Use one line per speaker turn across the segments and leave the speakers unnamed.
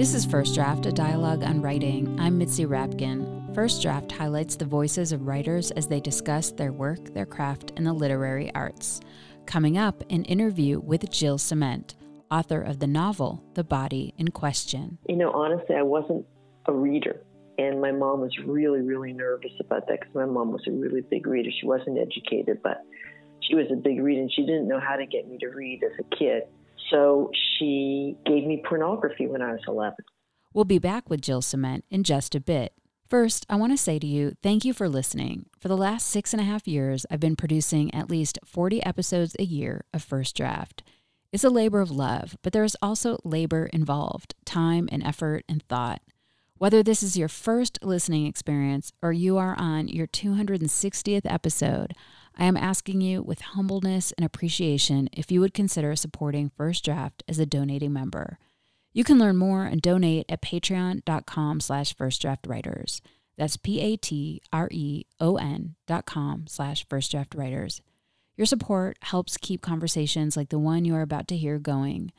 This is First Draft, a dialogue on writing. I'm Mitzi Rapkin. First Draft highlights the voices of writers as they discuss their work, their craft, and the literary arts. Coming up, an interview with Jill Ciment, author of the novel The Body in Question.
You know, honestly, I wasn't a reader. And my mom was really, really nervous about that because my mom was a really big reader. She wasn't educated, but she was a big reader and she didn't know how to get me to read as a kid. So she gave me pornography when I was 11.
We'll be back with Jill Ciment in just a bit. First, I want to say to you, thank you for listening. For the last six and a half years, I've been producing at least 40 episodes a year of First Draft. It's a labor of love, but there is also labor involved time and effort and thought. Whether this is your first listening experience or you are on your 260th episode, I am asking you with humbleness and appreciation if you would consider supporting First Draft as a donating member. You can learn more and donate at patreon.com slash firstdraftwriters. That's P-A-T-R-E-O-N dot com slash firstdraftwriters. Your support helps keep conversations like the one you are about to hear going.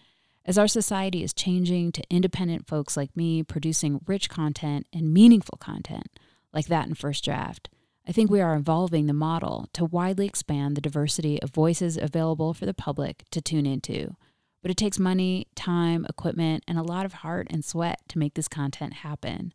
As our society is changing to independent folks like me producing rich content and meaningful content, like that in First Draft, I think we are evolving the model to widely expand the diversity of voices available for the public to tune into. But it takes money, time, equipment, and a lot of heart and sweat to make this content happen.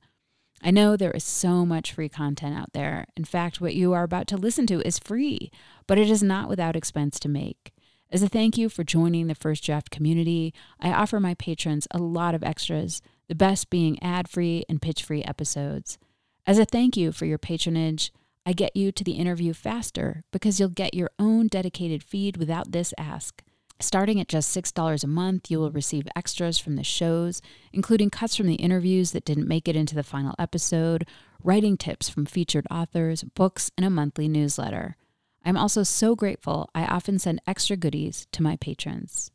I know there is so much free content out there. In fact, what you are about to listen to is free, but it is not without expense to make. As a thank you for joining the First Draft community, I offer my patrons a lot of extras, the best being ad free and pitch free episodes. As a thank you for your patronage, I get you to the interview faster because you'll get your own dedicated feed without this ask. Starting at just $6 a month, you will receive extras from the shows, including cuts from the interviews that didn't make it into the final episode, writing tips from featured authors, books, and a monthly newsletter. I'm also so grateful I often send extra goodies to my patrons.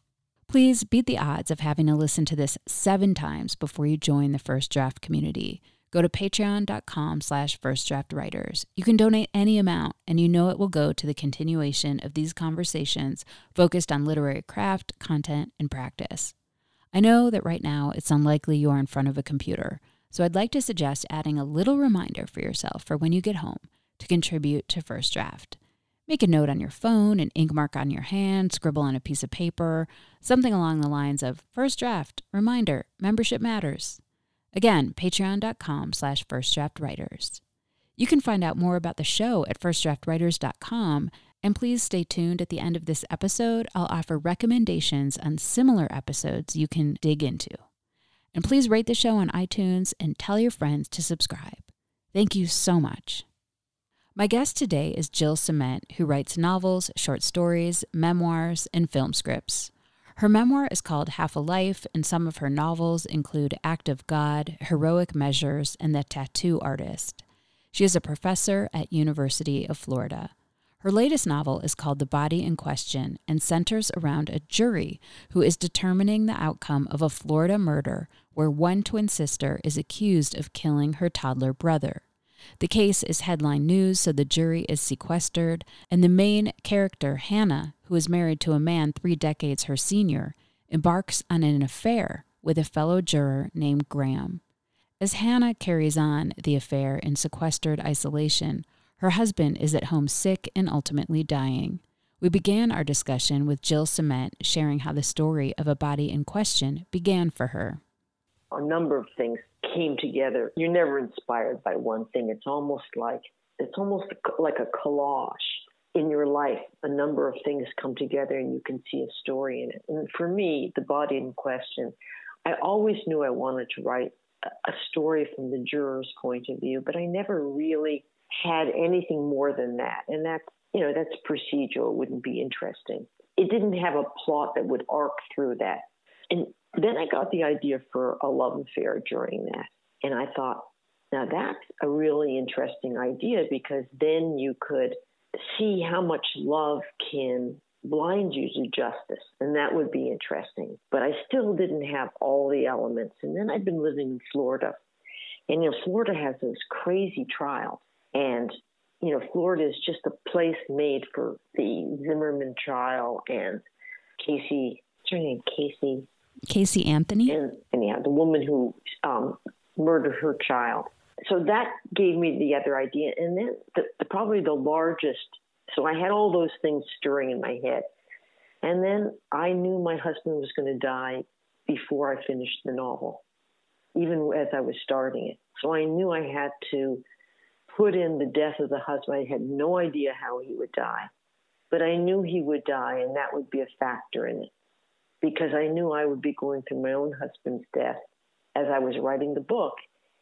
Please beat the odds of having to listen to this seven times before you join the First Draft community. Go to patreon.com slash firstdraftwriters. You can donate any amount, and you know it will go to the continuation of these conversations focused on literary craft, content, and practice. I know that right now it's unlikely you are in front of a computer, so I'd like to suggest adding a little reminder for yourself for when you get home to contribute to First Draft. Make a note on your phone, an ink mark on your hand, scribble on a piece of paper, something along the lines of First Draft, reminder, membership matters. Again, patreon.com slash firstdraftwriters. You can find out more about the show at firstdraftwriters.com, and please stay tuned at the end of this episode. I'll offer recommendations on similar episodes you can dig into. And please rate the show on iTunes and tell your friends to subscribe. Thank you so much. My guest today is Jill Ciment, who writes novels, short stories, memoirs, and film scripts. Her memoir is called Half a Life, and some of her novels include Act of God, Heroic Measures, and The Tattoo Artist. She is a professor at University of Florida. Her latest novel is called The Body in Question and centers around a jury who is determining the outcome of a Florida murder where one twin sister is accused of killing her toddler brother. The case is headline news, so the jury is sequestered, and the main character, Hannah, who is married to a man three decades her senior, embarks on an affair with a fellow juror named Graham. As Hannah carries on the affair in sequestered isolation, her husband is at home sick and ultimately dying. We began our discussion with Jill Ciment sharing how the story of a body in question began for her.
A number of things came together. You're never inspired by one thing. It's almost like it's almost like a collage in your life. A number of things come together and you can see a story in it. And for me, the body in question, I always knew I wanted to write a story from the juror's point of view, but I never really had anything more than that. And that's, you know, that's procedural, it wouldn't be interesting. It didn't have a plot that would arc through that. And then I got the idea for a love affair during that. And I thought, now that's a really interesting idea because then you could see how much love can blind you to justice. And that would be interesting. But I still didn't have all the elements. And then I'd been living in Florida. And, you know, Florida has those crazy trials. And, you know, Florida is just a place made for the Zimmerman trial and Casey, what's her name? Casey
Casey Anthony?
And, and anyhow, the woman who um, murdered her child. So that gave me the other idea. And then the, the, probably the largest, so I had all those things stirring in my head. And then I knew my husband was going to die before I finished the novel, even as I was starting it. So I knew I had to put in the death of the husband. I had no idea how he would die, but I knew he would die, and that would be a factor in it because I knew I would be going through my own husband's death as I was writing the book,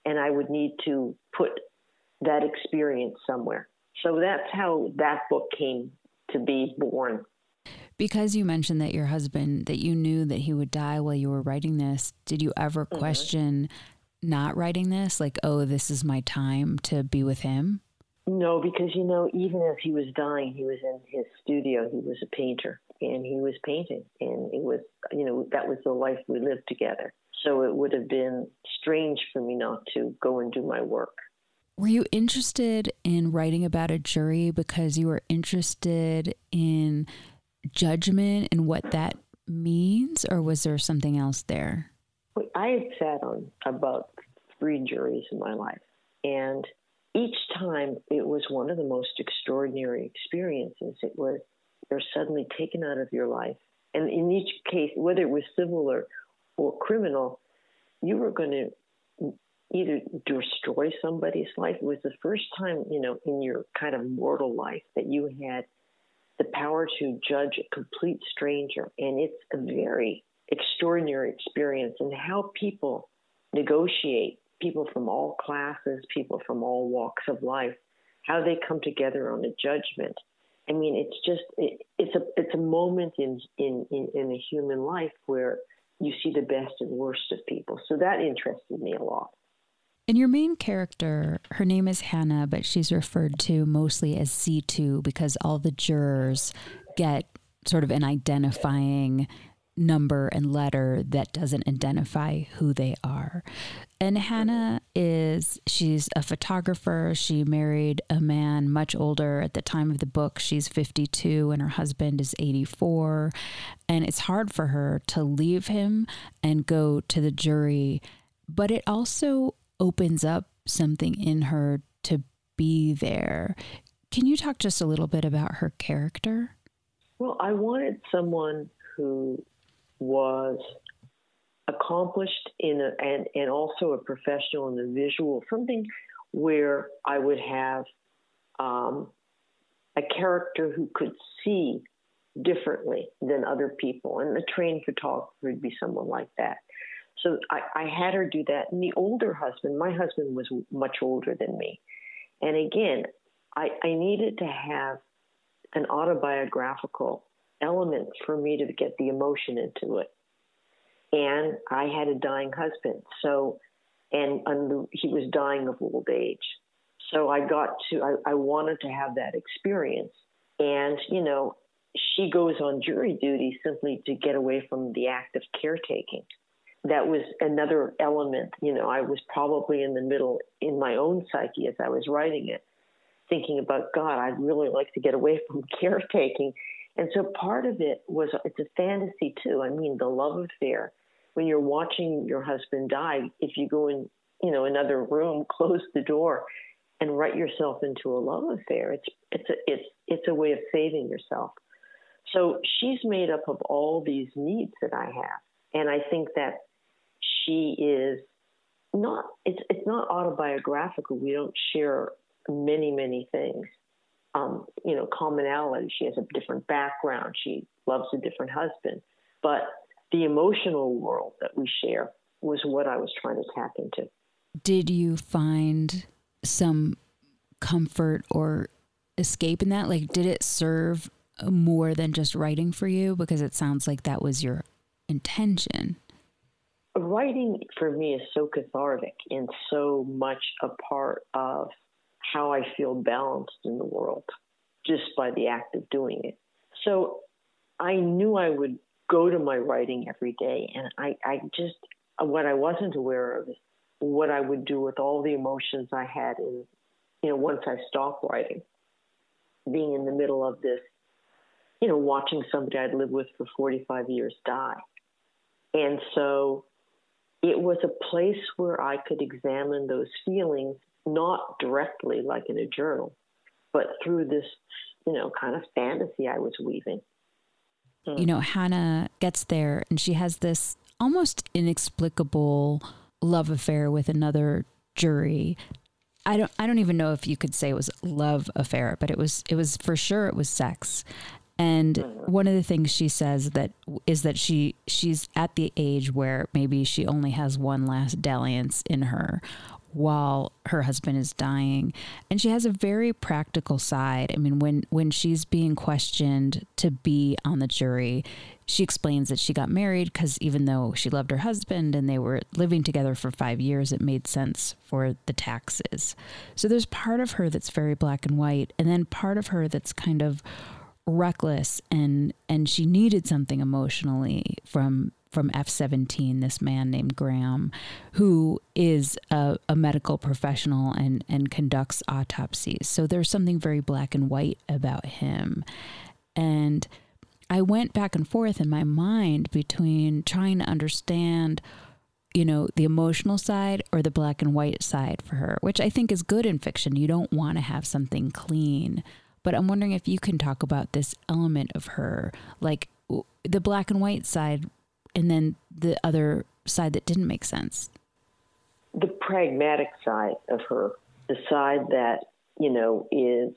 and I would need to put that experience somewhere. So that's how that book came to be born.
Because you mentioned that your husband, that you knew that he would die while you were writing this, did you ever mm-hmm. question not writing this? Like, oh, this is my time to be with him?
No, because, you know, even as he was dying, he was in his studio. He was a painter and he was painting. And it was, you know, that was the life we lived together. So it would have been strange for me not to go and do my work.
Were you interested in writing about a jury because you were interested in judgment and what that means, or was there something else there?
I had sat on about three juries in my life, and each time it was one of the most extraordinary experiences. It was you're suddenly taken out of your life, and in each case, whether it was civil or or criminal, you were going to either destroy somebody's life. It was the first time, you know, in your kind of mortal life that you had the power to judge a complete stranger. And it's a very extraordinary experience and how people negotiate, people from all classes, people from all walks of life, how they come together on a judgment. I mean, it's just it, it's a it's a moment in, in in in a human life where you see the best and worst of people. So that interested me a lot.
And your main character, her name is Hannah, but she's referred to mostly as C2 because all the jurors get sort of an identifying number and letter that doesn't identify who they are. And Hannah is, she's a photographer. She married a man much older at the time of the book. She's 52 and her husband is 84. And it's hard for her to leave him and go to the jury. But it also opens up something in her to be there. Can you talk just a little bit about her character?
Well, I wanted someone who was accomplished in a, and and also a professional in the visual something where I would have um, a character who could see differently than other people, and a trained photographer would be someone like that. So I, I had her do that. And the older husband, my husband was much older than me, and again, I, I needed to have an autobiographical elements for me to get the emotion into it. And I had a dying husband, so and, he was dying of old age. So I got to I, I wanted to have that experience. And you know, she goes on jury duty simply to get away from the act of caretaking. That was another element. You know, I was probably in the middle in my own psyche as I was writing it, thinking about God. I'd really like to get away from caretaking and so part of it was it's a fantasy too. I mean, the love affair. When you're watching your husband die, if you go in, you know, another room, close the door, and write yourself into a love affair, it's it's a it's it's a way of saving yourself. So she's made up of all these needs that I have, and I think that she is not it's it's not autobiographical. We don't share many many things, um, you know, commonality. She has a different background. She loves a different husband. But the emotional world that we share was what I was trying to tap into.
Did you find some comfort or escape in that? Like, did it serve more than just writing for you? Because it sounds like that was your intention.
Writing for me is so cathartic and so much a part of how I feel balanced in the world just by the act of doing it. So I knew I would go to my writing every day, and I, I just, what I wasn't aware of is what I would do with all the emotions I had in, you know, once I stopped writing, being in the middle of this, you know, watching somebody I'd lived with for 45 years die. And so it was a place where I could examine those feelings, not directly like in a journal, but through this, you know, kind of fantasy I was weaving.
You know, Hannah gets there and she has this almost inexplicable love affair with another jury. I don't I don't even know if you could say it was love affair, but it was it was for sure it was sex. And mm-hmm. one of the things she says that is that she she's at the age where maybe she only has one last dalliance in her while her husband is dying. And she has a very practical side. I mean when when she's being questioned to be on the jury she explains that she got married because even though she loved her husband and they were living together for five years it made sense for the taxes. So there's part of her that's very black and white and then part of her that's kind of reckless and and she needed something emotionally from from F17, this man named Graham, who is a, a, medical professional and, and conducts autopsies. So there's something very black and white about him. And I went back and forth in my mind between trying to understand, you know, the emotional side or the black and white side for her, which I think is good in fiction. You don't want to have something clean. But I'm wondering if you can talk about this element of her, like the black and white side and then the other side that didn't make sense?
The pragmatic side of her, the side that, you know, is,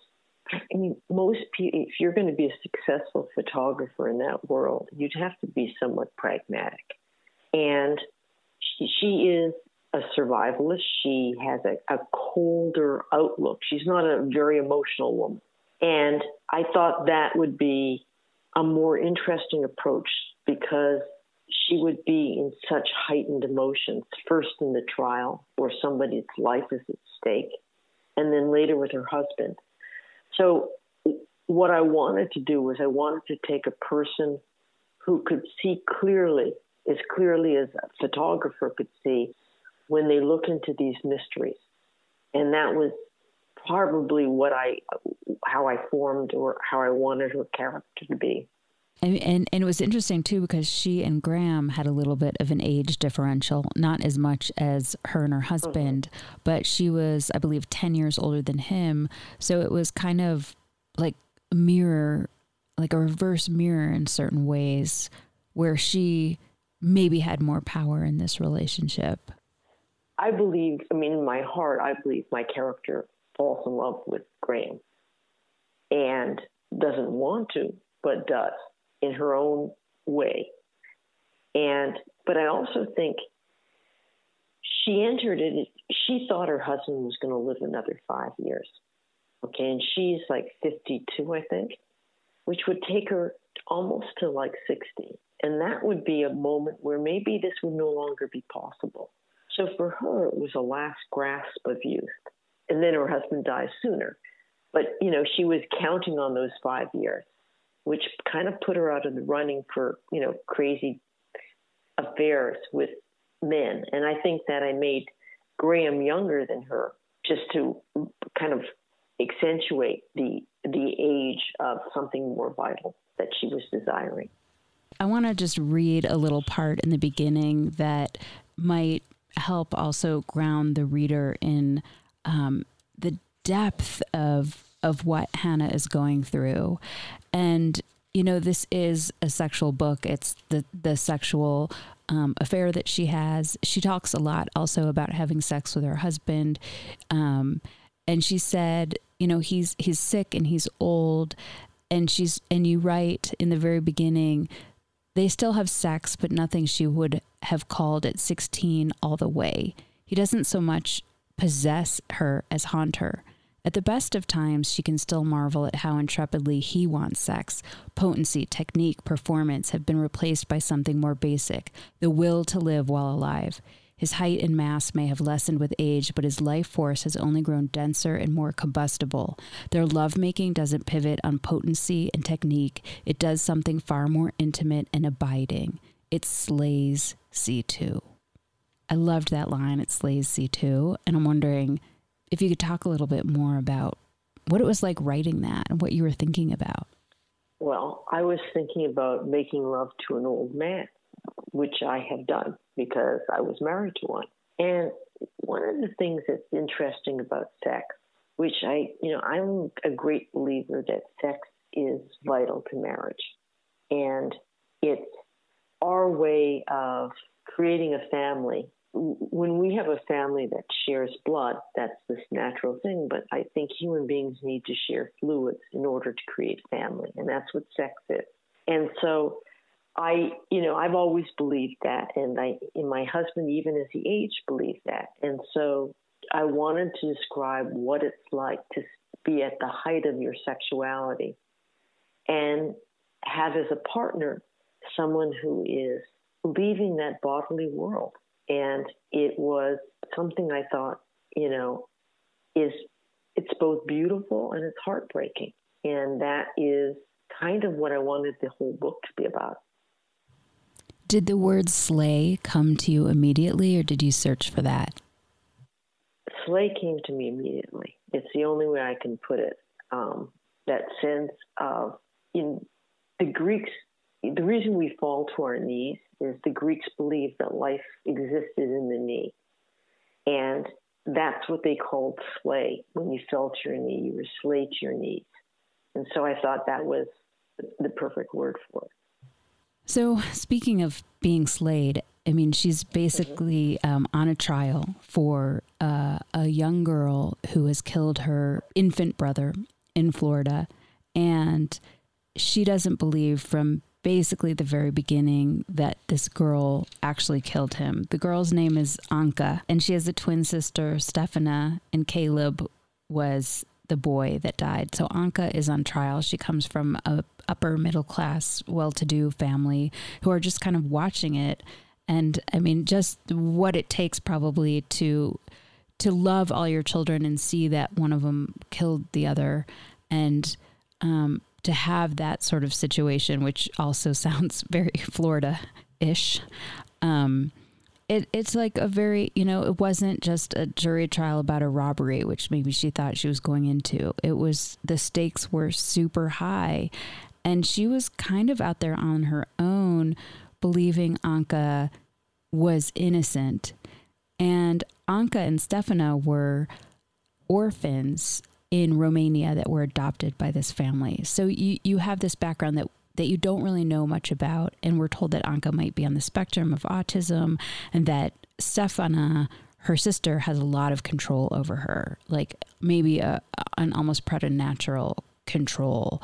I mean, most people, if you're going to be a successful photographer in that world, you'd have to be somewhat pragmatic. And she, she is a survivalist. She has a, a colder outlook. She's not a very emotional woman. And I thought that would be a more interesting approach because she would be in such heightened emotions, first in the trial where somebody's life is at stake, and then later with her husband. So, what I wanted to do was I wanted to take a person who could see clearly, as clearly as a photographer could see, when they look into these mysteries. And that was probably what I, how I formed or how I wanted her character to be.
And, and, and it was interesting too because she and Graham had a little bit of an age differential, not as much as her and her husband, mm-hmm. but she was, I believe, ten years older than him. So it was kind of like a mirror, like a reverse mirror in certain ways, where she maybe had more power in this relationship.
I believe, I mean, in my heart, I believe my character falls in love with Graham and doesn't want to, but does in her own way. And but I also think she entered it. She thought her husband was going to live another five years. Okay, and she's like 52, I think, which would take her almost to like 60. And that would be a moment where maybe this would no longer be possible. So for her, it was a last grasp of youth. And then her husband dies sooner. But, you know, she was counting on those five years which kind of put her out of the running for, you know, crazy affairs with men. And I think that I made Graham younger than her just to kind of accentuate the the age of something more vital that she was desiring.
I want to just read a little part in the beginning that might help also ground the reader in um, the depth of of what Hannah is going through. And you know, this is a sexual book. It's the the sexual um, affair that she has. She talks a lot also about having sex with her husband, um, and she said, you know, he's he's sick and he's old, and she's and you write in the very beginning, they still have sex, but nothing she would have called at sixteen all the way. He doesn't so much possess her as haunt her. At the best of times, she can still marvel at how intrepidly he wants sex. Potency, technique, performance have been replaced by something more basic the will to live while alive. His height and mass may have lessened with age, but his life force has only grown denser and more combustible. Their lovemaking doesn't pivot on potency and technique, it does something far more intimate and abiding. It slays C2. I loved that line, it slays C2, and I'm wondering if you could talk a little bit more about what it was like writing that and what you were thinking about.
Well, I was thinking about making love to an old man which I have done because I was married to one. And one of the things that's interesting about sex, which I, you know, I'm a great believer that sex is vital to marriage. And it's our way of creating a family. When we have a family that shares blood, that's this natural thing. But I think human beings need to share fluids in order to create family. And that's what sex is. And so I, you know, I've always believed that, and I, and my husband, even as he aged, believed that, and so I wanted to describe what it's like to be at the height of your sexuality, and have as a partner someone who is leaving that bodily world, and it was something I thought, you know, is it's both beautiful and it's heartbreaking, and that is kind of what I wanted the whole book to be about.
Did the word slay come to you immediately, or did you search for that?
Slay came to me immediately. It's the only way I can put it. Um, that sense of in the Greeks, the reason we fall to our knees is the Greeks believed that life existed in the knee, and that's what they called slay. When you fell to your knee, you were slay to your knees, and so I thought that was the perfect word for it.
So, speaking of being slayed, I mean, she's basically um, on a trial for uh, a young girl who has killed her infant brother in Florida. And she doesn't believe from basically the very beginning that this girl actually killed him. The girl's name is Anka, and she has a twin sister, Stefana, and Caleb was the boy that died. So Anka is on trial. She comes from a upper middle class, well to do family who are just kind of watching it. And I mean, just what it takes probably to to love all your children and see that one of them killed the other, and um, to have that sort of situation, which also sounds very Florida ish. Um, it, it's like a very, you know, it wasn't just a jury trial about a robbery, which maybe she thought she was going into. It was the stakes were super high. And she was kind of out there on her own, believing Anka was innocent. And Anka and Stefana were orphans in Romania that were adopted by this family. So you, you have this background that that you don't really know much about. And we're told that Anka might be on the spectrum of autism and that Stefana, her sister, has a lot of control over her, like maybe a, an almost preternatural control.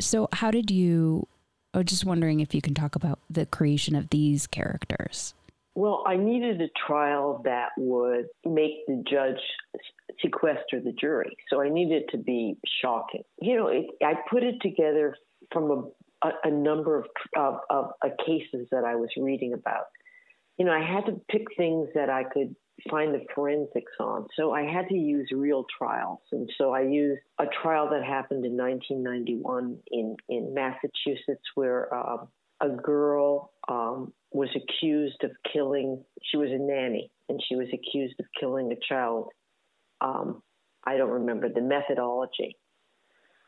So, how did you? I was just wondering if you can talk about the creation of these characters.
Well, I needed a trial that would make the judge sequester the jury. So I needed to be shocking. You know, it, I put it together from a a, a number of, of, of cases that I was reading about. You know, I had to pick things that I could find the forensics on. So I had to use real trials. And so I used a trial that happened in 1991 in, in Massachusetts where um, a girl um, was accused of killing, she was a nanny, and she was accused of killing a child. Um, I don't remember the methodology.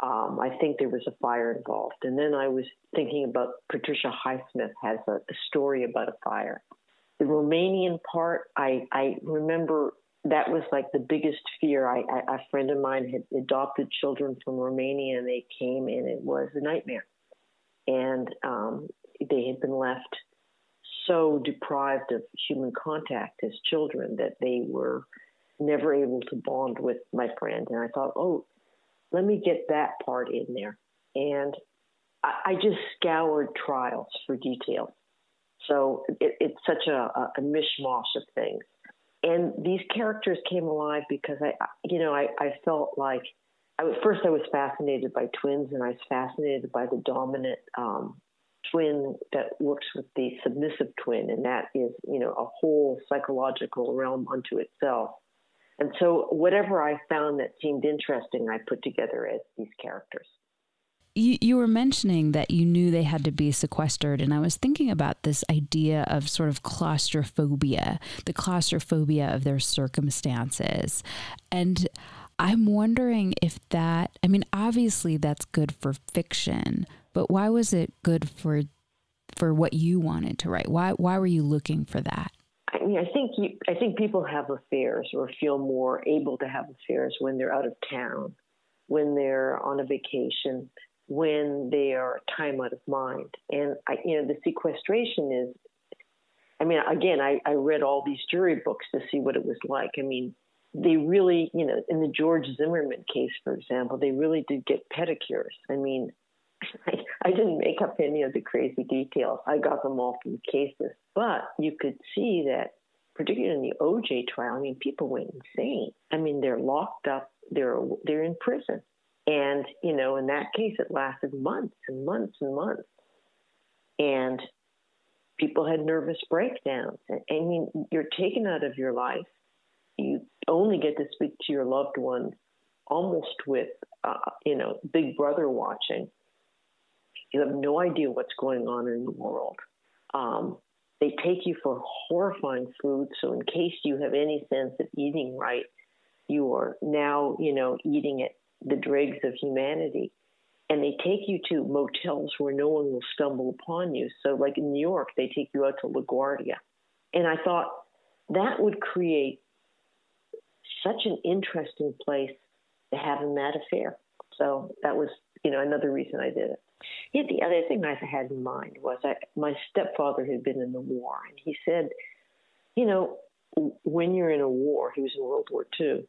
Um, I think there was a fire involved. And then I was thinking about Patricia Highsmith has a, a story about a fire. The Romanian part, I, I remember that was like the biggest fear. I, I, a friend of mine had adopted children from Romania and they came and it was a nightmare. And um, they had been left so deprived of human contact as children that they were never able to bond with my friend. And I thought, oh, let me get that part in there. And I, I just scoured trials for details. So it, it's such a, a mishmash of things. And these characters came alive because I, you know, I, I felt like I, first I was fascinated by twins, and I was fascinated by the dominant um, twin that works with the submissive twin, and that is, you know, a whole psychological realm unto itself. And so, whatever I found that seemed interesting, I put together as these characters.
You, you were mentioning that you knew they had to be sequestered, and I was thinking about this idea of sort of claustrophobia, the claustrophobia of their circumstances. And I'm wondering if that, I mean, obviously that's good for fiction, but why was it good for for what you wanted to write? Why why were you looking for that?
Mean, I think you, I think people have affairs or feel more able to have affairs when they're out of town, when they're on a vacation, when they are time out of mind. And I, you know, the sequestration is. I mean, again, I, I read all these jury books to see what it was like. I mean, they really, you know, in the George Zimmerman case, for example, they really did get pedicures. I mean, I, I didn't make up any of the crazy details. I got them all from the cases. But you could see that, particularly in the OJ trial, I mean, people went insane. I mean, they're locked up, they're they're in prison, and you know, in that case, it lasted months and months and months, and people had nervous breakdowns. And I mean, you're taken out of your life. You only get to speak to your loved ones almost with, uh, you know, Big Brother watching you have no idea what's going on in the world. Um, they take you for horrifying food. So in case you have any sense of eating right, you are now, you know, eating at the dregs of humanity. And they take you to motels where no one will stumble upon you. So, like in New York, they take you out to LaGuardia. And I thought that would create such an interesting place to have in that affair. So that was, you know, another reason I did it. Yeah, the other thing I had in mind was I, my stepfather had been in the war, and he said, you know, when you're in a war, he was in World War II,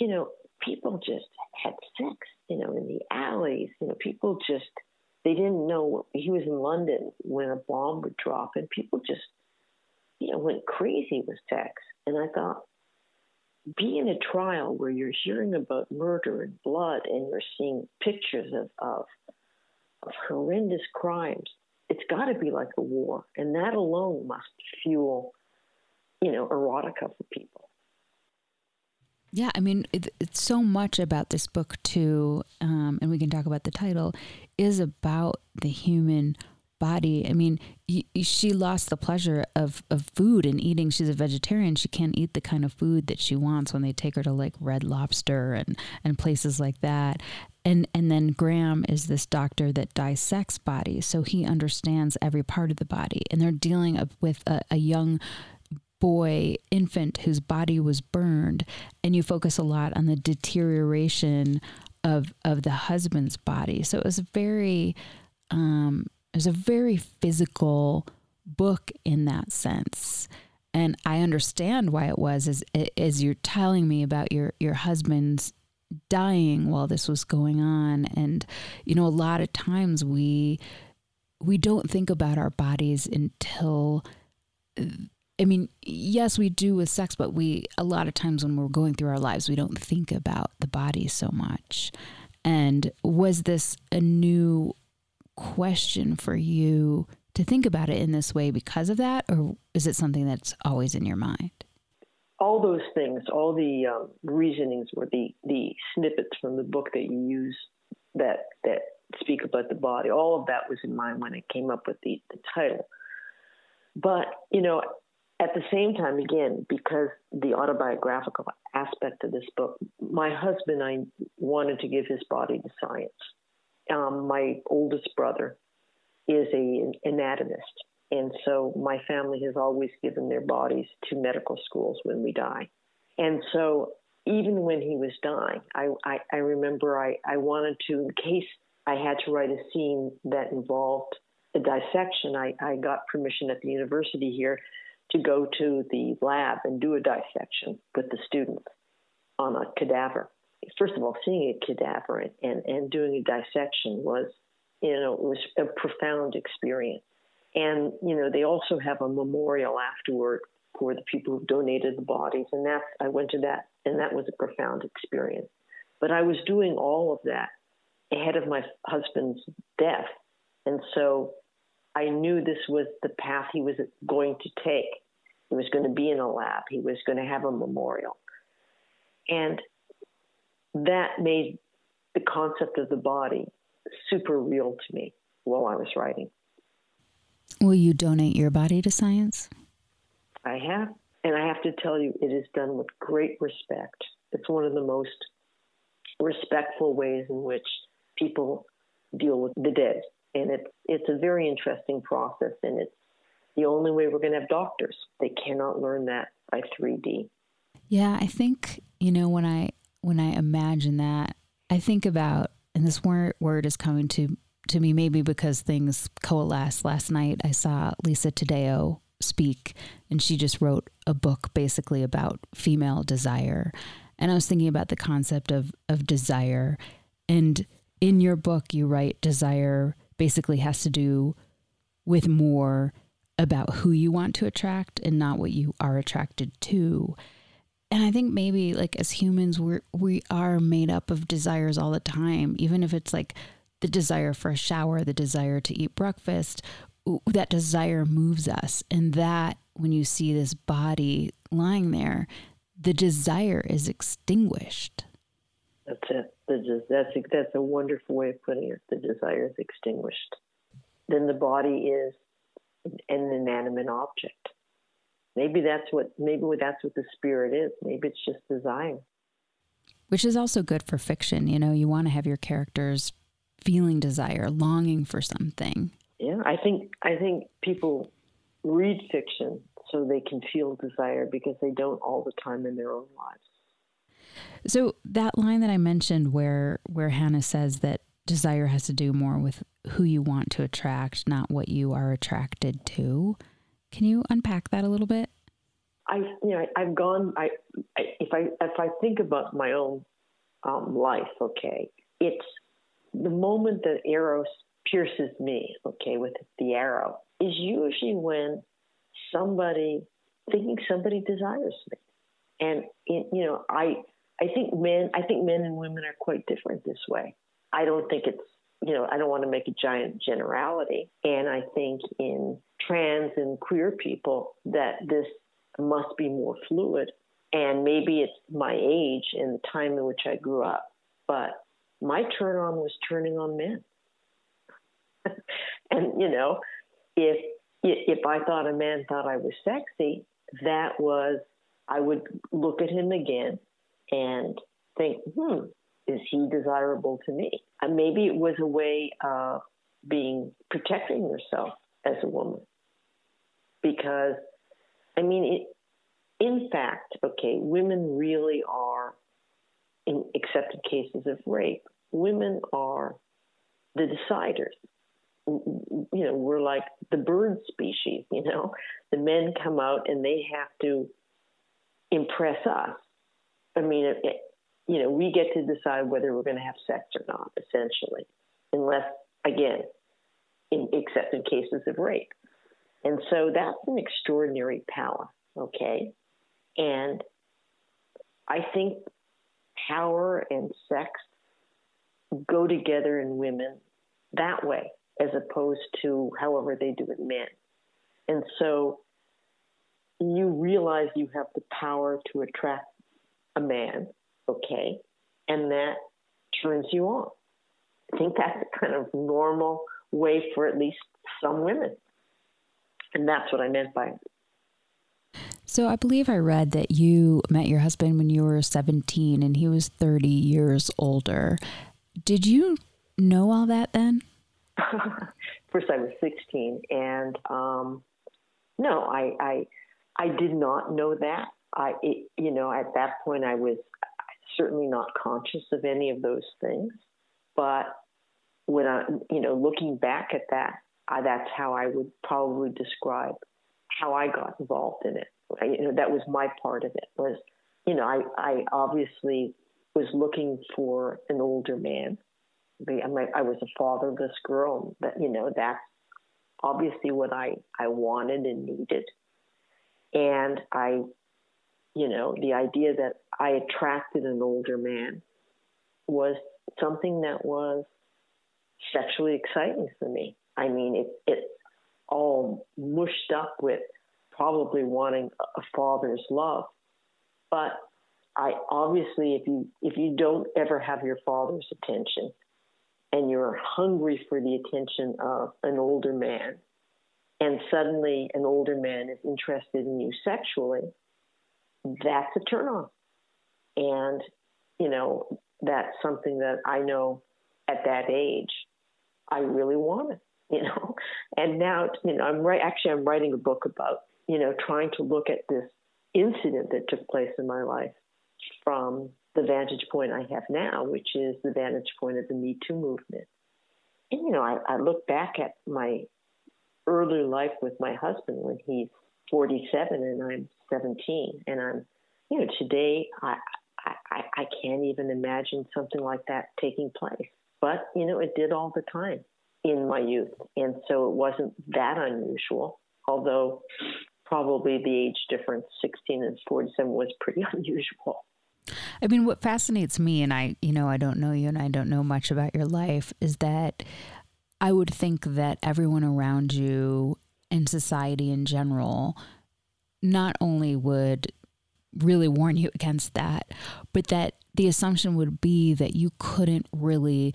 you know, people just had sex, you know, in the alleys. You know, people just, they didn't know. He was in London when a bomb would drop, and people just, you know, went crazy with sex. And I thought, be in a trial where you're hearing about murder and blood and you're seeing pictures of, of of horrendous crimes, it's got to be like a war, and that alone must fuel, you know, erotica for people.
Yeah, I mean, it, it's so much about this book too, um, and we can talk about the title, is about the human body. I mean, y- she lost the pleasure of, of food and eating. She's a vegetarian. She can't eat the kind of food that she wants when they take her to like Red Lobster and, and places like that and and then Graham is this doctor that dissects bodies, so he understands every part of the body, and they're dealing with a, a young boy infant whose body was burned, and you focus a lot on the deterioration of of the husband's body. So it was very, um, it was a very physical book in that sense. And I understand why it was as as you're telling me about your your husband's dying while this was going on and you know a lot of times we we don't think about our bodies until I mean, yes, we do with sex, but we a lot of times when we're going through our lives, we don't think about the body so much. And was this a new question for you to think about it in this way because of that, or is it something that's always in your mind?
All those things, all the um, reasonings or the, the snippets from the book that you use that that speak about the body, all of that was in mind when I came up with the, the title. But, you know, at the same time, again, because the autobiographical aspect of this book, my husband, I wanted to give his body to science. Um, my oldest brother is a an anatomist, and so my family has always given their bodies to medical schools when we die. And so even when he was dying, I, I, I remember I, I wanted to, in case I had to write a scene that involved a dissection, I, I got permission at the university here to go to the lab and do a dissection with the students on a cadaver. First of all, seeing a cadaver and, and, and doing a dissection was, you know, it was a profound experience. And, you know, they also have a memorial afterward for the people who donated the bodies. And that's, I went to that, and that was a profound experience. But I was doing all of that ahead of my husband's death. And so I knew this was the path he was going to take. He was going to be in a lab, he was going to have a memorial. And that made the concept of the body super real to me while I was writing.
Will you donate your body to science?
I have. And I have to tell you, it is done with great respect. It's one of the most respectful ways in which people deal with the dead. And it's it's a very interesting process, and it's the only way we're going to have doctors. They cannot learn that by 3D.
Yeah, I think you know when I when I imagine that, I think about and this word word is coming to to me maybe because things coalesced last night. I saw Lisa Taddeo speak, and she just wrote a book basically about female desire. And I was thinking about the concept of of desire, and in your book, you write desire basically has to do with more about who you want to attract and not what you are attracted to. And I think maybe like as humans we're we are made up of desires all the time, even if it's like the desire for a shower, the desire to eat breakfast, that desire moves us. And that, when you see this body lying there, the desire is extinguished.
That's it. That's that's a wonderful way of putting it. The desire is extinguished. Then the body is an inanimate object. Maybe that's what maybe that's what the spirit is. Maybe it's just desire.
Which is also good for fiction. You know, you want to have your characters feeling desire, longing for something.
Yeah, I think I think people read fiction so they can feel desire because they don't all the time in their own lives.
So that line that I mentioned where where Hannah says that desire has to do more with who you want to attract, not what you are attracted to. Can you unpack that a little bit?
I you know I, have gone I, I, if I if I think about my own um, life, okay, it's the moment that arrow pierces me, okay, with the arrow, is usually when somebody thinking somebody desires me, and it, you know, I I think men I think men and women are quite different this way. I don't think it's you know I don't want to make a giant generality, and I think in trans and queer people that this must be more fluid, and maybe it's my age and the time in which I grew up, but my turn on was turning on men. and you know, if if I thought a man thought I was sexy, that was I would look at him again and think, hmm, is he desirable to me? And maybe it was a way of being protecting yourself as a woman. Because, I mean, it, in fact, okay, women really are, in accepted cases of rape, women are the deciders. You know, we're like the bird species, you know. The men come out and they have to impress us. I mean, it, it, you know, we get to decide whether we're going to have sex or not, essentially, unless, again, in accepted cases of rape. And so that's an extraordinary power, okay? And I think power and sex go together in women that way, as opposed to however they do in men. And so you realize you have the power to attract a man, okay, and that turns you on. I think that's a kind of normal way for at least some women. And that's what I meant by it.
So I believe I read that you met your husband when you were 17 and he was 30 years older. Did you know all that then?
First, I was 16, and um, no, I, I, I did not know that. I, it, you know, at that point, I was certainly not conscious of any of those things. But when I, you know, looking back at that, I, that's how I would probably describe how I got involved in it. I, you know, that was my part of it. Was, you know, I, I obviously was looking for an older man. I was a fatherless girl. That you know, that's obviously what I I wanted and needed. And I, you know, the idea that I attracted an older man was something that was sexually exciting for me. I mean, it it all mushed up with probably wanting a father's love, but I obviously if you if you don't ever have your father's attention and you're hungry for the attention of an older man and suddenly an older man is interested in you sexually, that's a turn on. And, you know, that's something that I know at that age I really wanted. you know. And now, you know, I'm right. Actually, I'm writing a book about, you know, trying to look at this incident that took place in my life from the vantage point I have now, which is the vantage point of the Me Too movement. And you know, I, I look back at my early life with my husband when he's 47 and I'm 17, and I'm, you know, today I, I, I can't even imagine something like that taking place. But, you know, it did all the time in my youth. And so it wasn't that unusual, although probably the age difference, 16 and 47, was pretty unusual.
I mean, what fascinates me, and I, you know, I don't know you and I don't know much about your life, is that I would think that everyone around you and society in general not only would really warn you against that, but that the assumption would be that you couldn't really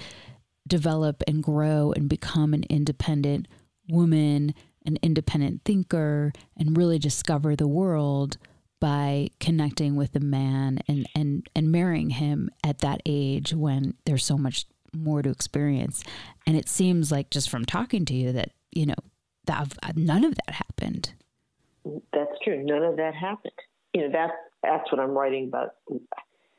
develop and grow and become an independent woman, an independent thinker, and really discover the world by connecting with a man and, and, and marrying him at that age when there's so much more to experience. And it seems like just from talking to you that, you know, that none of that happened.
That's true. None of that happened. You know, that's that's what I'm writing about.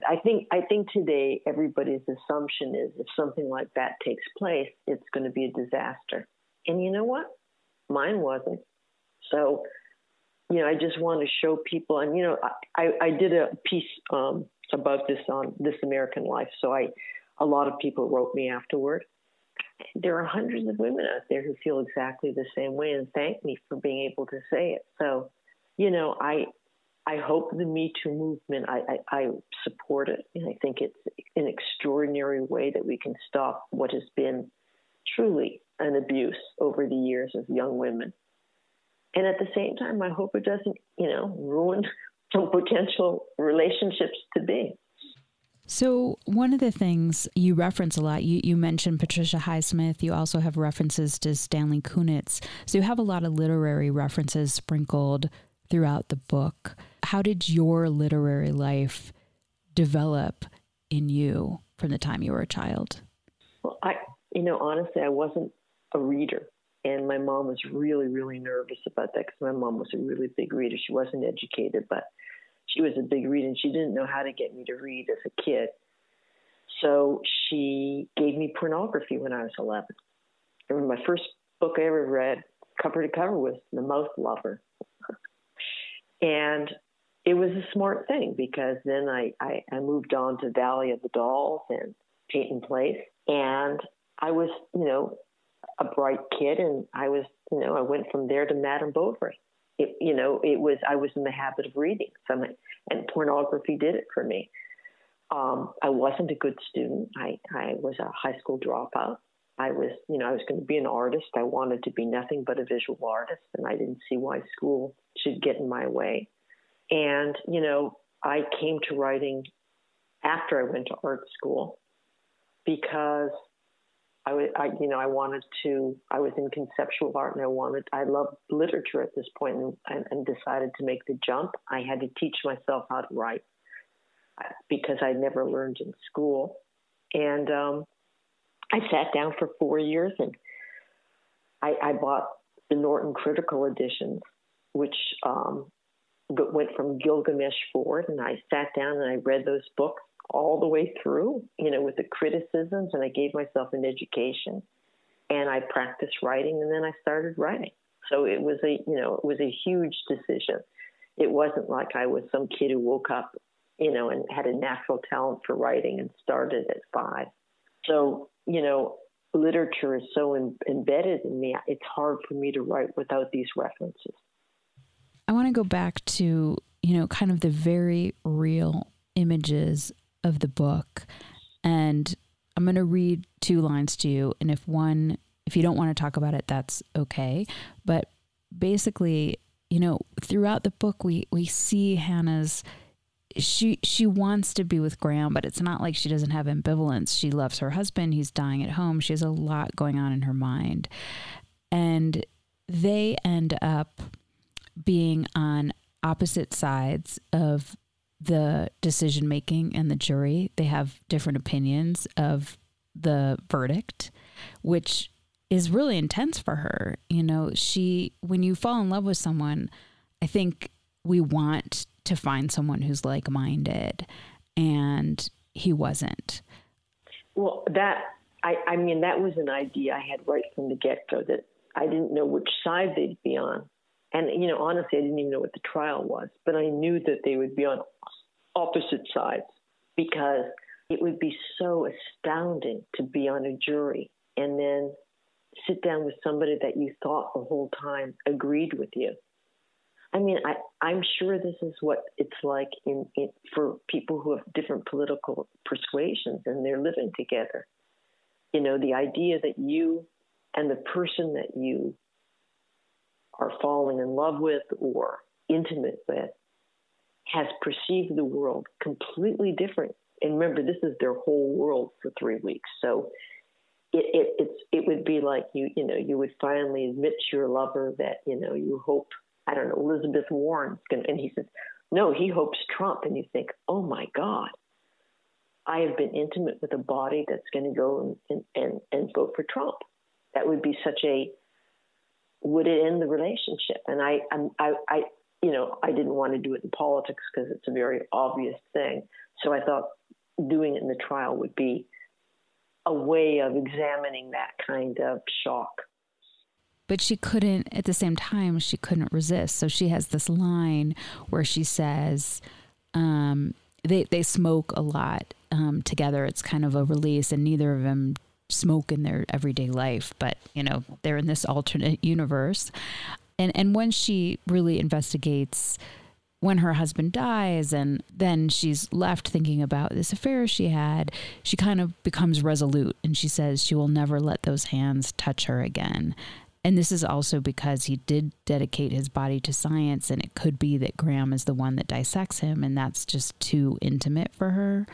I think I think today everybody's assumption is if something like that takes place, it's going to be a disaster. And you know what? Mine wasn't. So, you know, I just want to show people. And you know, I I did a piece um, about this on This American Life. So I, a lot of people wrote me afterward. There are hundreds of women out there who feel exactly the same way and thank me for being able to say it. So, you know, I I hope the Me Too movement, I, I, I, support it. And I think it's an extraordinary way that we can stop what has been truly an abuse over the years of young women. And at the same time, I hope it doesn't, you know, ruin some potential relationships to be.
So, one of the things you reference a lot, you, you mentioned Patricia Highsmith. You also have references to Stanley Kunitz. So, you have a lot of literary references sprinkled throughout the book. How did your literary life develop in you from the time you were a child?
Well, I, you know, honestly, I wasn't a reader. And my mom was really, really nervous about that because my mom was a really big reader. She wasn't educated, but she was a big reader and she didn't know how to get me to read as a kid. So she gave me pornography when I was 11. I remember my first book I ever read, cover to cover, was The Mouth Lover. And it was a smart thing because then I, I, I moved on to Valley of the Dolls and Peyton Place. And I was, you know, a bright kid and I was, you know, I went from there to Madame Bovary. It, you know, it was, I was in the habit of reading. So and pornography did it for me. Um, I wasn't a good student. I, I was a high school dropout. I was, you know, I was going to be an artist. I wanted to be nothing but a visual artist, and I didn't see why school should get in my way. And, you know, I came to writing after I went to art school because I, was, I, you know, I wanted to, I was in conceptual art and I wanted, I loved literature at this point and, and, and decided to make the jump. I had to teach myself how to write because I never learned in school. And um, I sat down for four years and I, I bought the Norton Critical editions, which um, went from Gilgamesh forward. And I sat down and I read those books all the way through, you know, with the criticisms, and I gave myself an education. And I practiced writing, and then I started writing. So it was a, you know, it was a huge decision. It wasn't like I was some kid who woke up, you know, and had a natural talent for writing and started at five. So you know, literature is so in, embedded in me, it's hard for me to write without these references.
I want to go back to, you know, kind of the very real images of the book. And I'm going to read two lines to you. And if one, if you don't want to talk about it, that's okay. But basically, you know, throughout the book, we, we see Hannah's she she wants to be with Graham, but it's not like she doesn't have ambivalence. She loves her husband. He's dying at home. She has a lot going on in her mind. And they end up being on opposite sides of the decision making and the jury. They have different opinions of the verdict, which is really intense for her. You know, she, when you fall in love with someone, I think we want to find someone who's like minded, and he wasn't.
Well, that, I, I mean, that was an idea I had right from the get go that I didn't know which side they'd be on. And, you know, honestly, I didn't even know what the trial was, but I knew that they would be on opposite sides because it would be so astounding to be on a jury and then sit down with somebody that you thought the whole time agreed with you. I mean, I, I'm sure this is what it's like in, in for people who have different political persuasions and they're living together. You know, the idea that you and the person that you are falling in love with or intimate with has perceived the world completely different. And remember, this is their whole world for three weeks. So it, it it's it would be like you you know you would finally admit to your lover that you know you hope I don't know Elizabeth Warren's going and he says no he hopes Trump and you think oh my God I have been intimate with a body that's going to go and, and and vote for Trump that would be such a would it end the relationship and I I I you know I didn't want to do it in politics because it's a very obvious thing so I thought doing it in the trial would be a way of examining that kind of shock.
But she couldn't, at the same time, she couldn't resist. So she has this line where she says, um, they, they smoke a lot um, together. It's kind of a release, and neither of them smoke in their everyday life, but you know, they're in this alternate universe. And and when she really investigates when her husband dies and then she's left thinking about this affair she had, she kind of becomes resolute and she says she will never let those hands touch her again. And this is also because he did dedicate his body to science, and it could be that Graham is the one that dissects him, and that's just too intimate for her.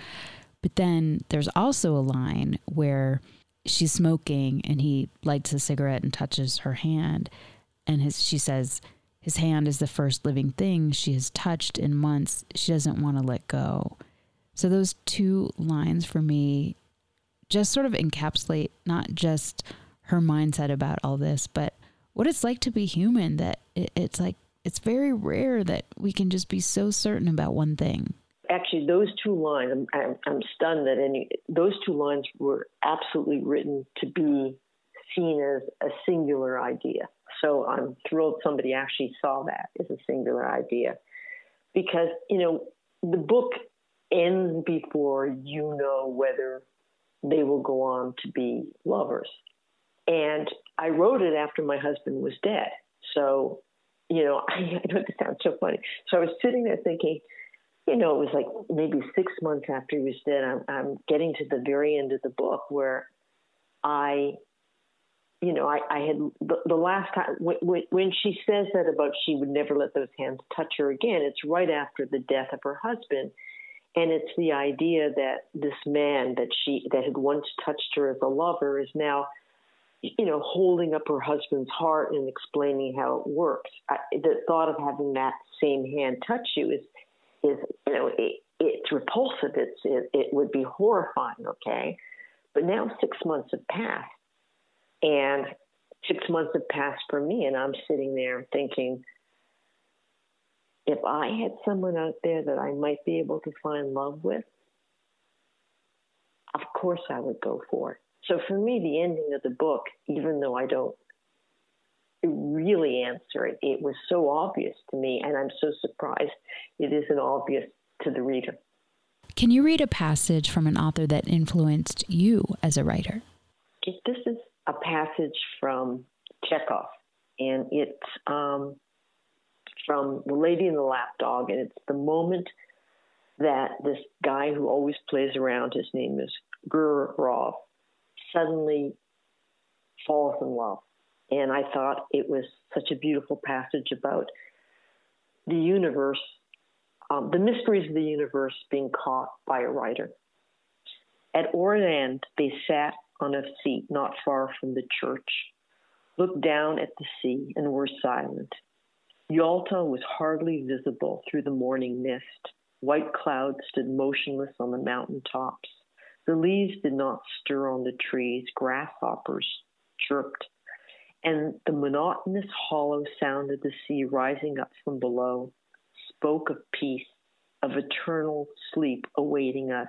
But then there's also a line where she's smoking and he lights a cigarette and touches her hand. And his, she says, his hand is the first living thing she has touched in months. She doesn't want to let go. So, those two lines for me just sort of encapsulate not just her mindset about all this, but what it's like to be human. That it's like, it's very rare that we can just be so certain about one thing.
Actually, those two lines, I'm, I'm, I'm stunned that any, those two lines were absolutely written to be seen as a singular idea. So I'm thrilled somebody actually saw that as a singular idea. Because, you know, the book ends before you know whether they will go on to be lovers. And I wrote it after my husband was dead. So, you know, I, I know this sounds so funny. So I was sitting there thinking, you know, it was like maybe six months after he was dead. I'm, I'm getting to the very end of the book where I you know, I, I had the, the last time when, when she says that about she would never let those hands touch her again, it's right after the death of her husband. And it's the idea that this man that she that had once touched her as a lover is now, you know, holding up her husband's heart and explaining how it works. I, the thought of having that same hand touch you is, is you know, it, it's repulsive. It's it, it would be horrifying. Okay, but now six months have passed and six months have passed for me, and I'm sitting there thinking, if I had someone out there that I might be able to find love with, of course I would go for it. So for me, the ending of the book, even though I don't really answer it, it was so obvious to me, and I'm so surprised it isn't obvious to the reader.
Can you read a passage from an author that influenced you as a writer?
This is a passage from Chekhov, and it's um, from The Lady and the Lapdog, and it's the moment that this guy who always plays around, his name is Gurov, suddenly falls in love. And I thought it was such a beautiful passage about the universe, um, the mysteries of the universe being caught by a writer. At Oreanda, they sat on a seat not far from the church, looked down at the sea, and were silent. Yalta was hardly visible through the morning mist. White clouds stood motionless on the mountain tops. The leaves did not stir on the trees. Grasshoppers chirped, and the monotonous hollow sound of the sea rising up from below spoke of peace, of eternal sleep awaiting us.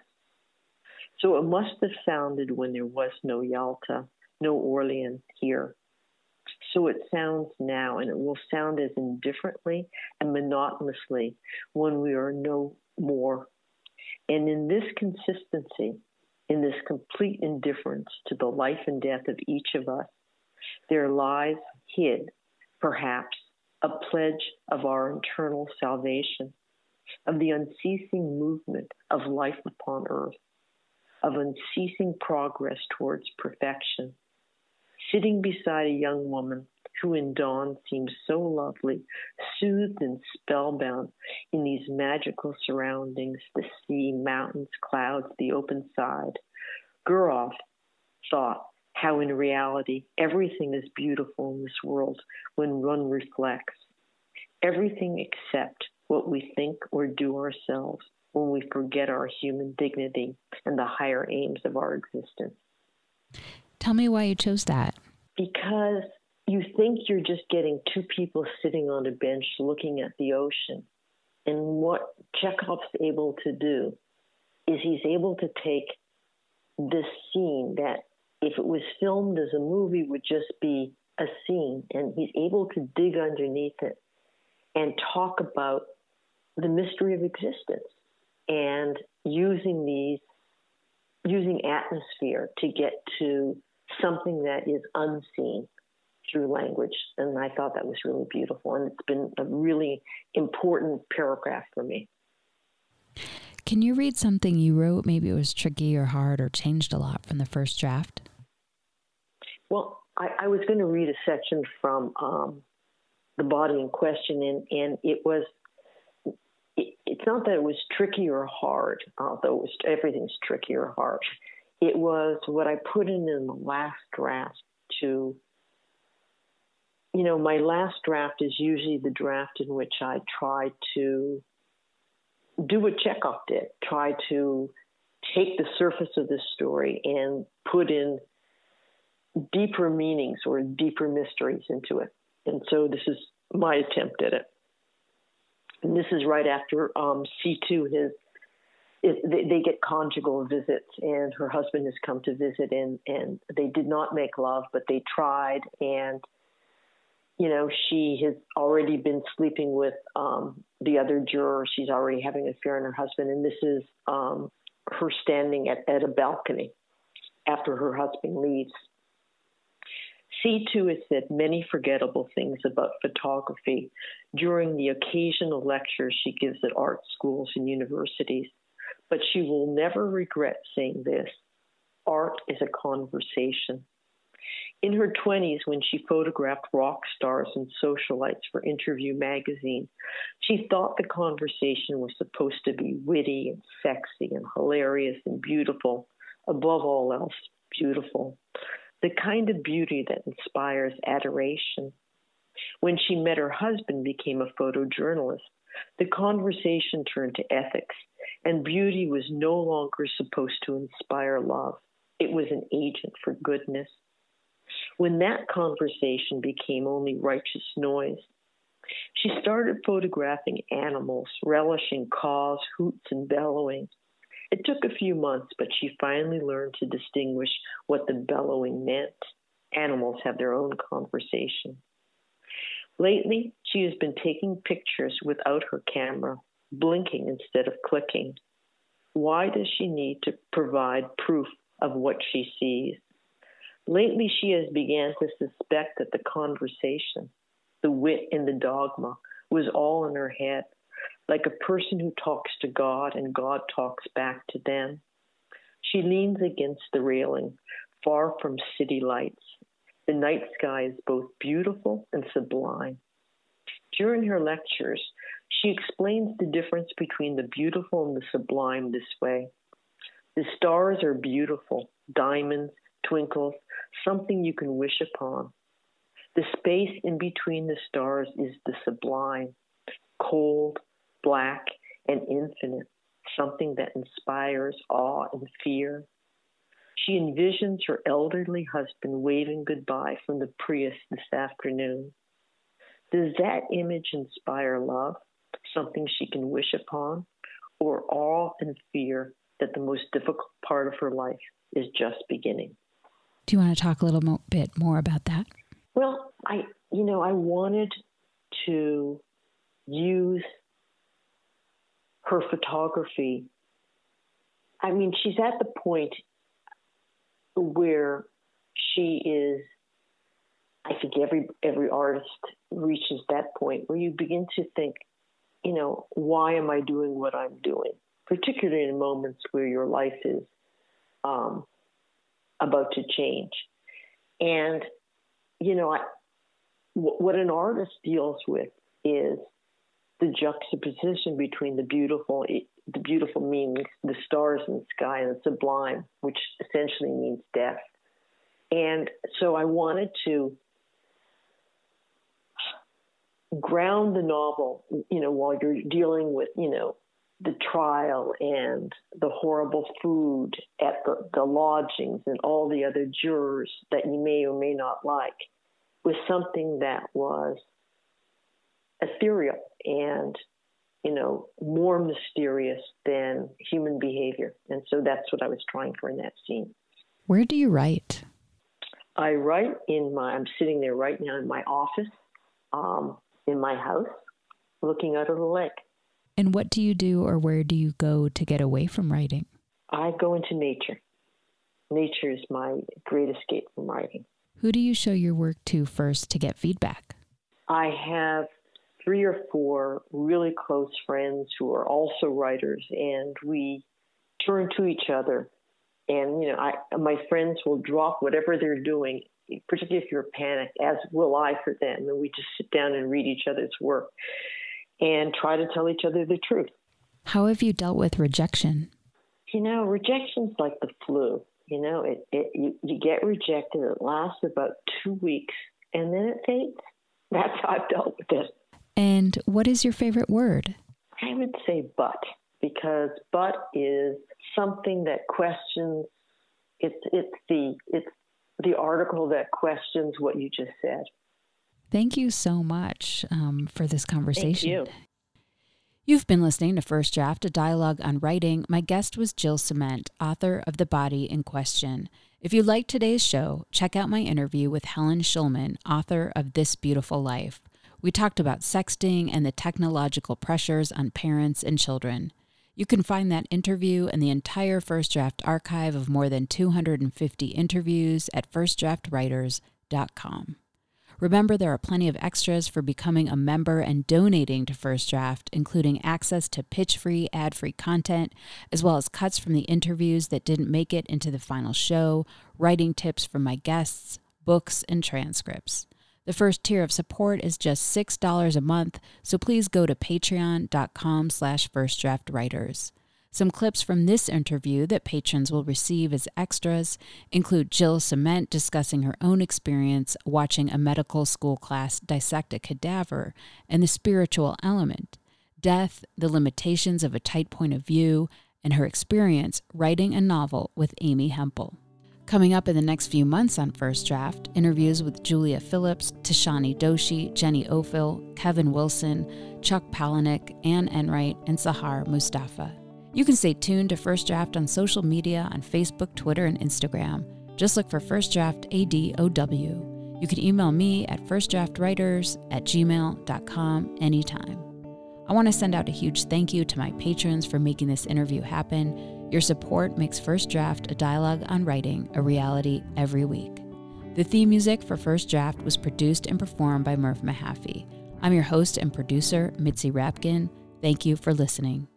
So it must have sounded when there was no Yalta, no Oreanda here. So it sounds now, and it will sound as indifferently and monotonously when we are no more. And in this consistency, in this complete indifference to the life and death of each of us, there lies hid, perhaps, a pledge of our internal salvation, of the unceasing movement of life upon earth, of unceasing progress towards perfection. Sitting beside a young woman who in dawn seems so lovely, soothed and spellbound in these magical surroundings the sea, mountains, clouds, the open side. Gurov thought how in reality everything is beautiful in this world when one reflects. Everything except what we think or do ourselves when we forget our human dignity and the higher aims of our existence.
Tell me why you chose that.
Because you think you're just getting two people sitting on a bench looking at the ocean. And what Chekhov's able to do is he's able to take this scene that if it was filmed as a movie would just be a scene and he's able to dig underneath it and talk about the mystery of existence and using these using atmosphere to get to something that is unseen through language. And i thought that was really beautiful and it's been a really important paragraph for me
can you read something you wrote maybe it was tricky or hard or changed a lot from the first draft
well, I, I was going to read a section from um, the body in question, and, and it was. It, it's not that it was tricky or hard, although it was, everything's tricky or hard. It was what I put in in the last draft to. You know, my last draft is usually the draft in which I try to do what Chekhov did, try to take the surface of this story and put in deeper meanings or deeper mysteries into it. And so this is my attempt at it. And this is right after um, C2 his it, they, they, get conjugal visits, and her husband has come to visit, and and they did not make love, but they tried, and you know she has already been sleeping with um, the other juror. She's already having an affair on her husband, and this is um, her standing at, at a balcony after her husband leaves. C2 has said many forgettable things about photography during the occasional lectures she gives at art schools and universities, but she will never regret saying this art is a conversation. In her 20s, when she photographed rock stars and socialites for Interview magazine, she thought the conversation was supposed to be witty and sexy and hilarious and beautiful, above all else, beautiful the kind of beauty that inspires adoration. When she met her husband, became a photojournalist, the conversation turned to ethics, and beauty was no longer supposed to inspire love. It was an agent for goodness. When that conversation became only righteous noise, she started photographing animals, relishing caws, hoots, and bellowing. It took a few months, but she finally learned to distinguish what the bellowing meant. Animals have their own conversation. Lately, she has been taking pictures without her camera, blinking instead of clicking. Why does she need to provide proof of what she sees? Lately, she has begun to suspect that the conversation, the wit and the dogma, was all in her head like a person who talks to God and God talks back to them. She leans against the railing, far from city lights. The night sky is both beautiful and sublime. During her lectures, she explains the difference between the beautiful and the sublime this way. The stars are beautiful, diamonds, twinkles, something you can wish upon. The space in between the stars is the sublime, cold, black, and infinite, something that inspires awe and fear. She envisions her elderly husband waving goodbye from the Prius this afternoon. Does that image inspire love, something she can wish upon, or awe and fear that the most difficult part of her life is just beginning?
Do you want to talk a little mo- bit more about that?
Well, I, you know, I wanted to use her photography. I mean, she's at the point where she is I think every every artist reaches that point where you begin to think, you know, why am I doing what I'm doing? Particularly in moments where your life is um, about to change, and you know, what an artist deals with is the juxtaposition between the beautiful, the beautiful means the stars in the sky and the sublime, which essentially means death. And so I wanted to ground the novel, you know, while you're dealing with, you know, the trial and the horrible food at the, the lodgings and all the other jurors that you may or may not like was something that was ethereal and you know more mysterious than human behavior. And so that's what i was trying for in that scene.
Where do you write?
I write in my i'm sitting there right now in my office um, in my house looking out of the lake
and what do you do or where do you go to get away from writing?
I go into nature. Nature is my great escape from writing.
Who do you show your work to first to get feedback?
I have three or four really close friends who are also writers, and we turn to each other. And you know, I, my friends will drop whatever they're doing, particularly if you're panicked, as will I for them. And we just sit down and read each other's work and try to tell each other the truth.
How have you dealt with rejection?
You know, rejection's like the flu. You know, it, it you, you get rejected. It lasts about two weeks, and then it fades. That's how I've dealt with it.
And what is your favorite word?
I would say but because but is something that questions it's it's the it's the article that questions what you just said.
Thank you so much um, for this conversation.
Thank you.
You've been listening to First Draft, a dialogue on writing. My guest was Jill Ciment, author of The Body in Question. If you liked today's show, check out my interview with Helen Schulman, author of This Beautiful Life. We talked about sexting and the technological pressures on parents and children. You can find that interview and the entire First Draft archive of more than 250 interviews at firstdraftwriters.com. Remember, there are plenty of extras for becoming a member and donating to First Draft, including access to pitch free, ad free content, as well as cuts from the interviews that didn't make it into the final show, writing tips from my guests, books, and transcripts. The first tier of support is just $6 a month, so please go to patreon.com slash firstdraftwriters. Some clips from this interview that patrons will receive as extras include Jill Ciment discussing her own experience watching a medical school class dissect a cadaver and the spiritual element, death, the limitations of a tight point of view, and her experience writing a novel with Amy Hempel. Coming up in the next few months on First Draft, interviews with Julia Phillips, Tishani Doshi, Jenny Offill, Kevin Wilson, Chuck Palahniuk, Anne Enright, and Sahar Mustafah. You can stay tuned to First Draft on social media on Facebook, Twitter, and Instagram. Just look for First Draft ADOW. You can email me at firstdraftwriters at gmail.com anytime. I want to send out a huge thank you to my patrons for making this interview happen. Your support makes First Draft, a dialogue on writing, a reality every week. The theme music for First Draft was produced and performed by Murph Mahaffey. I'm your host and producer, Mitzi Rapkin. Thank you for listening.